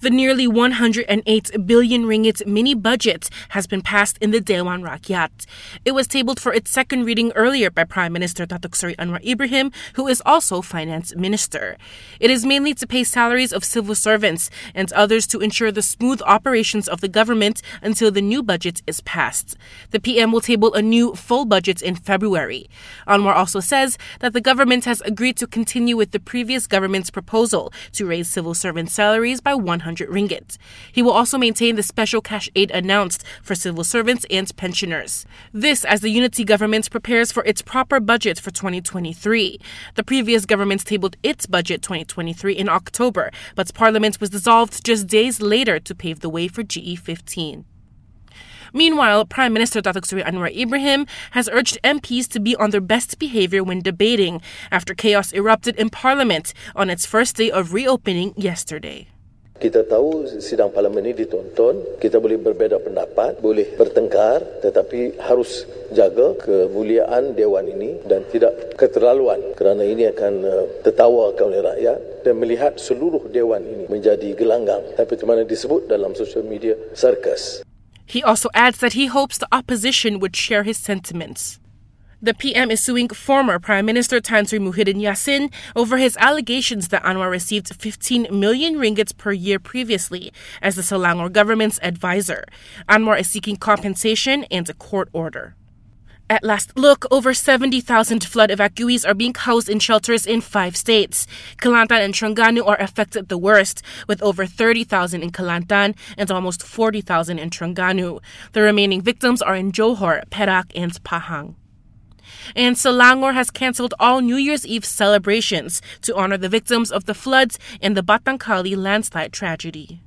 The nearly 108 billion ringgit mini budget has been passed in the Dewan Rakyat. It was tabled for its second reading earlier by Prime Minister Datuk Seri Anwar Ibrahim, who is also Finance Minister. It is mainly to pay salaries of civil servants and others to ensure the smooth operations of the government until the new budget is passed. The PM will table a new full budget in February. Anwar also says that the government has agreed to continue with the previous government's proposal to raise civil servant salaries by 100 ringgit. He will also maintain the special cash aid announced for civil servants and pensioners. This as the unity government prepares for its proper budget for 2023. The previous government tabled its budget 2023 in October, but parliament was dissolved just days later to pave the way for GE15. Meanwhile, Prime Minister Datuk Seri Anwar Ibrahim has urged MPs to be on their best behavior when debating after chaos erupted in Parliament on its first day of reopening yesterday. Kita tahu sidang parlimen ini ditonton, kita boleh berbeza pendapat, boleh bertengkar, tetapi harus jaga kemuliaan dewan ini dan tidak keterlaluan kerana ini akan uh, tertawakan oleh rakyat dan melihat seluruh dewan ini menjadi gelanggang. Tapi mana disebut dalam social media, circus. He also adds that he hopes the opposition would share his sentiments. The PM is suing former Prime Minister Tan Sri Muhyiddin Yassin over his allegations that Anwar received 15 million ringgits per year previously as the Selangor government's advisor. Anwar is seeking compensation and a court order. At last look, over 70,000 flood evacuees are being housed in shelters in five states. Kelantan and Terengganu are affected the worst, with over 30,000 in Kelantan and almost 40,000 in Terengganu. The remaining victims are in Johor, Perak, and Pahang. And Selangor has cancelled all New Year's Eve celebrations to honor the victims of the floods and the Batang Kali landslide tragedy.